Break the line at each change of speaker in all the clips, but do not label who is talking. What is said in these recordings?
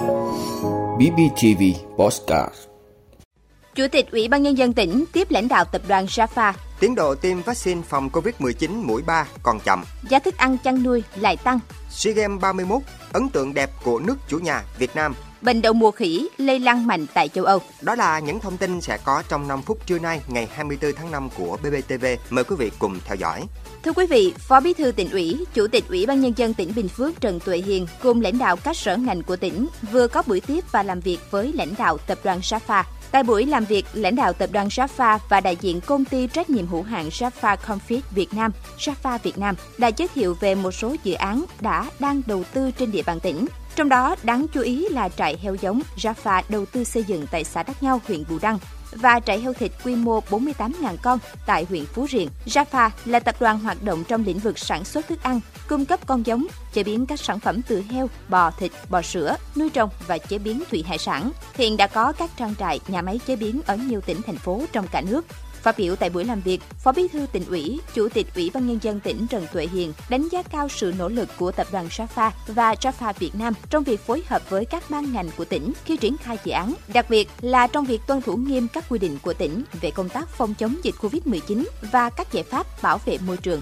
BBTV Postcard
Chủ tịch Ủy ban Nhân dân tỉnh tiếp lãnh đạo tập đoàn Jaffa.
Tiến độ tiêm vaccine phòng COVID-19 mũi 3 còn chậm.
Giá thức ăn chăn nuôi lại tăng.
SEA Games 31, ấn tượng đẹp của nước chủ nhà Việt Nam.
Bệnh đậu mùa khỉ lây lan mạnh tại châu Âu.
Đó là những thông tin sẽ có trong 5 phút trưa nay ngày 24 tháng 5 của BBTV. Mời quý vị cùng theo dõi.
Thưa quý vị, Phó Bí thư tỉnh ủy, Chủ tịch Ủy ban Nhân dân tỉnh Bình Phước Trần Tuệ Hiền cùng lãnh đạo các sở ngành của tỉnh vừa có buổi tiếp và làm việc với lãnh đạo tập đoàn Safa. Tại buổi làm việc, lãnh đạo tập đoàn Jaffa và đại diện công ty trách nhiệm hữu hạn Jaffa Confit Việt Nam, Jaffa Việt Nam đã giới thiệu về một số dự án đã đang đầu tư trên địa bàn tỉnh. Trong đó, đáng chú ý là trại heo giống Jaffa đầu tư xây dựng tại xã Đắc Nhau, huyện Bù Đăng, và trại heo thịt quy mô 48.000 con tại huyện Phú Riềng. Jaffa là tập đoàn hoạt động trong lĩnh vực sản xuất thức ăn, cung cấp con giống, chế biến các sản phẩm từ heo, bò, thịt, bò sữa, nuôi trồng và chế biến thủy hải sản. Hiện đã có các trang trại, nhà máy chế biến ở nhiều tỉnh thành phố trong cả nước. Phát biểu tại buổi làm việc, Phó Bí thư tỉnh ủy, Chủ tịch Ủy ban nhân dân tỉnh Trần Tuệ Hiền đánh giá cao sự nỗ lực của tập đoàn Jaffa và Jaffa Việt Nam trong việc phối hợp với các ban ngành của tỉnh khi triển khai dự án, đặc biệt là trong việc tuân thủ nghiêm các quy định của tỉnh về công tác phòng chống dịch COVID-19 và các giải pháp bảo vệ môi trường.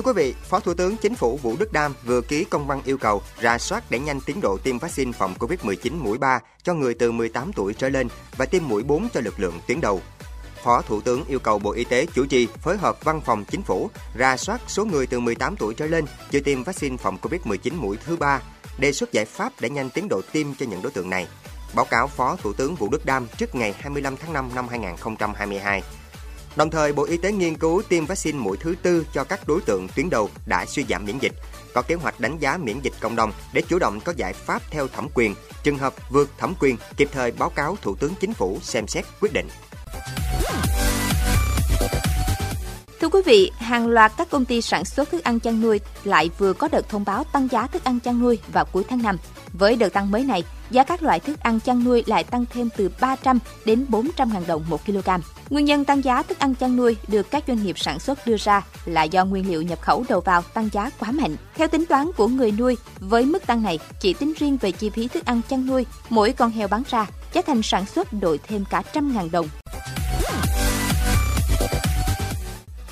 Thưa quý vị, Phó Thủ tướng Chính phủ Vũ Đức Đam vừa ký công văn yêu cầu ra soát đẩy nhanh tiến độ tiêm vaccine phòng COVID-19 mũi 3 cho người từ 18 tuổi trở lên và tiêm mũi 4 cho lực lượng tuyến đầu. Phó Thủ tướng yêu cầu Bộ Y tế chủ trì phối hợp Văn phòng Chính phủ ra soát số người từ 18 tuổi trở lên chưa tiêm vaccine phòng COVID-19 mũi thứ ba, đề xuất giải pháp để nhanh tiến độ tiêm cho những đối tượng này. Báo cáo Phó Thủ tướng Vũ Đức Đam trước ngày 25 tháng 5 năm 2022. Đồng thời, Bộ Y tế nghiên cứu tiêm vaccine mũi thứ tư cho các đối tượng tuyến đầu đã suy giảm miễn dịch, có kế hoạch đánh giá miễn dịch cộng đồng để chủ động có giải pháp theo thẩm quyền, trường hợp vượt thẩm quyền kịp thời báo cáo Thủ tướng Chính phủ xem xét quyết định.
Thưa quý vị, hàng loạt các công ty sản xuất thức ăn chăn nuôi lại vừa có đợt thông báo tăng giá thức ăn chăn nuôi vào cuối tháng 5. Với đợt tăng mới này, giá các loại thức ăn chăn nuôi lại tăng thêm từ 300 đến 400 ngàn đồng một kg. Nguyên nhân tăng giá thức ăn chăn nuôi được các doanh nghiệp sản xuất đưa ra là do nguyên liệu nhập khẩu đầu vào tăng giá quá mạnh. Theo tính toán của người nuôi, với mức tăng này, chỉ tính riêng về chi phí thức ăn chăn nuôi, mỗi con heo bán ra, giá thành sản xuất đội thêm cả trăm ngàn đồng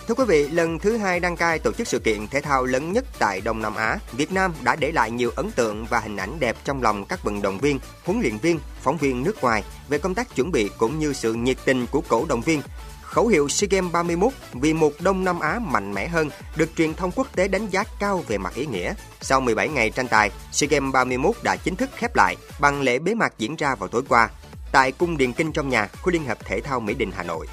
Thưa quý vị, lần thứ hai đăng cai tổ chức sự kiện thể thao lớn nhất tại Đông Nam Á, Việt Nam đã để lại nhiều ấn tượng và hình ảnh đẹp trong lòng các vận động viên, huấn luyện viên, phóng viên nước ngoài về công tác chuẩn bị cũng như sự nhiệt tình của cổ động viên. Khẩu hiệu SEA Games 31 vì một Đông Nam Á mạnh mẽ hơn được truyền thông quốc tế đánh giá cao về mặt ý nghĩa. Sau 17 ngày tranh tài, SEA Games 31 đã chính thức khép lại bằng lễ bế mạc diễn ra vào tối qua tại cung Điền Kinh trong nhà, khu Liên hợp Thể thao Mỹ Đình Hà Nội.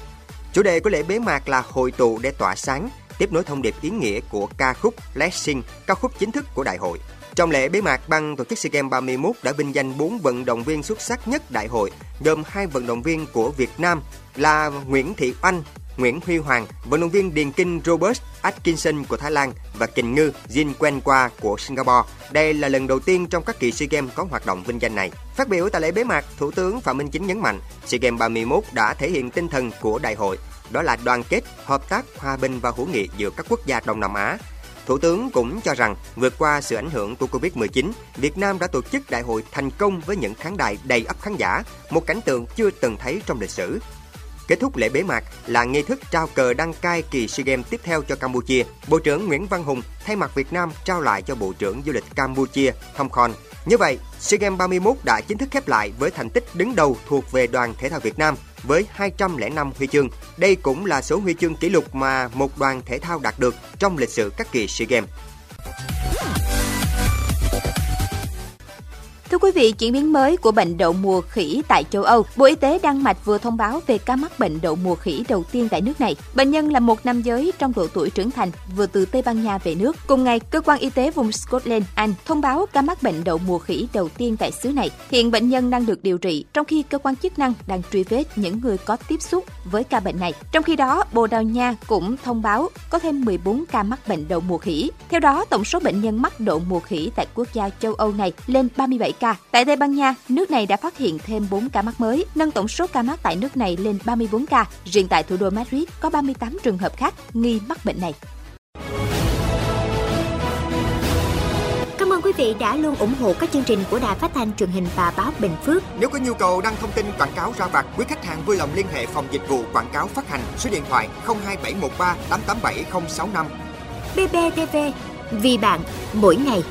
Chủ đề của lễ bế mạc là hội tụ để tỏa sáng, tiếp nối thông điệp ý nghĩa của ca khúc Blessing, ca khúc chính thức của đại hội. Trong lễ bế mạc, ban tổ chức SEA Games 31 đã vinh danh 4 vận động viên xuất sắc nhất đại hội, gồm hai vận động viên của Việt Nam là Nguyễn Thị Oanh, Nguyễn Huy Hoàng, vận động viên điền kinh Robert Atkinson của Thái Lan và kình ngư Jin Quen của Singapore. Đây là lần đầu tiên trong các kỳ SEA Games có hoạt động vinh danh này. Phát biểu tại lễ bế mạc, Thủ tướng Phạm Minh Chính nhấn mạnh, SEA Games 31 đã thể hiện tinh thần của đại hội, đó là đoàn kết, hợp tác, hòa bình và hữu nghị giữa các quốc gia Đông Nam Á. Thủ tướng cũng cho rằng vượt qua sự ảnh hưởng của Covid-19, Việt Nam đã tổ chức đại hội thành công với những khán đài đầy ắp khán giả, một cảnh tượng chưa từng thấy trong lịch sử. Kết thúc lễ bế mạc là nghi thức trao cờ đăng cai kỳ SEA Games tiếp theo cho Campuchia. Bộ trưởng Nguyễn Văn Hùng thay mặt Việt Nam trao lại cho Bộ trưởng Du lịch Campuchia Thong Khon. Như vậy, SEA Games 31 đã chính thức khép lại với thành tích đứng đầu thuộc về đoàn thể thao Việt Nam với 205 huy chương. Đây cũng là số huy chương kỷ lục mà một đoàn thể thao đạt được trong lịch sử các kỳ SEA Games.
Thưa quý vị, diễn biến mới của bệnh đậu mùa khỉ tại châu Âu, Bộ Y tế Đan Mạch vừa thông báo về ca mắc bệnh đậu mùa khỉ đầu tiên tại nước này. Bệnh nhân là một nam giới trong độ tuổi trưởng thành, vừa từ Tây Ban Nha về nước. Cùng ngày, cơ quan y tế vùng Scotland, Anh thông báo ca mắc bệnh đậu mùa khỉ đầu tiên tại xứ này. Hiện bệnh nhân đang được điều trị, trong khi cơ quan chức năng đang truy vết những người có tiếp xúc với ca bệnh này. Trong khi đó, Bồ Đào Nha cũng thông báo có thêm 14 ca mắc bệnh đậu mùa khỉ. Theo đó, tổng số bệnh nhân mắc đậu mùa khỉ tại quốc gia châu Âu này lên 37 ca. Tại Tây Ban Nha, nước này đã phát hiện thêm 4 ca mắc mới, nâng tổng số ca mắc tại nước này lên 34 ca. Riêng tại thủ đô Madrid có 38 trường hợp khác nghi mắc bệnh này.
vị đã luôn ủng hộ các chương trình của Đài Phát thanh truyền hình và báo Bình Phước.
Nếu có nhu cầu đăng thông tin quảng cáo ra vặt, quý khách hàng vui lòng liên hệ phòng dịch vụ quảng cáo phát hành số điện thoại 02713 887065.
BBTV, vì bạn, mỗi ngày.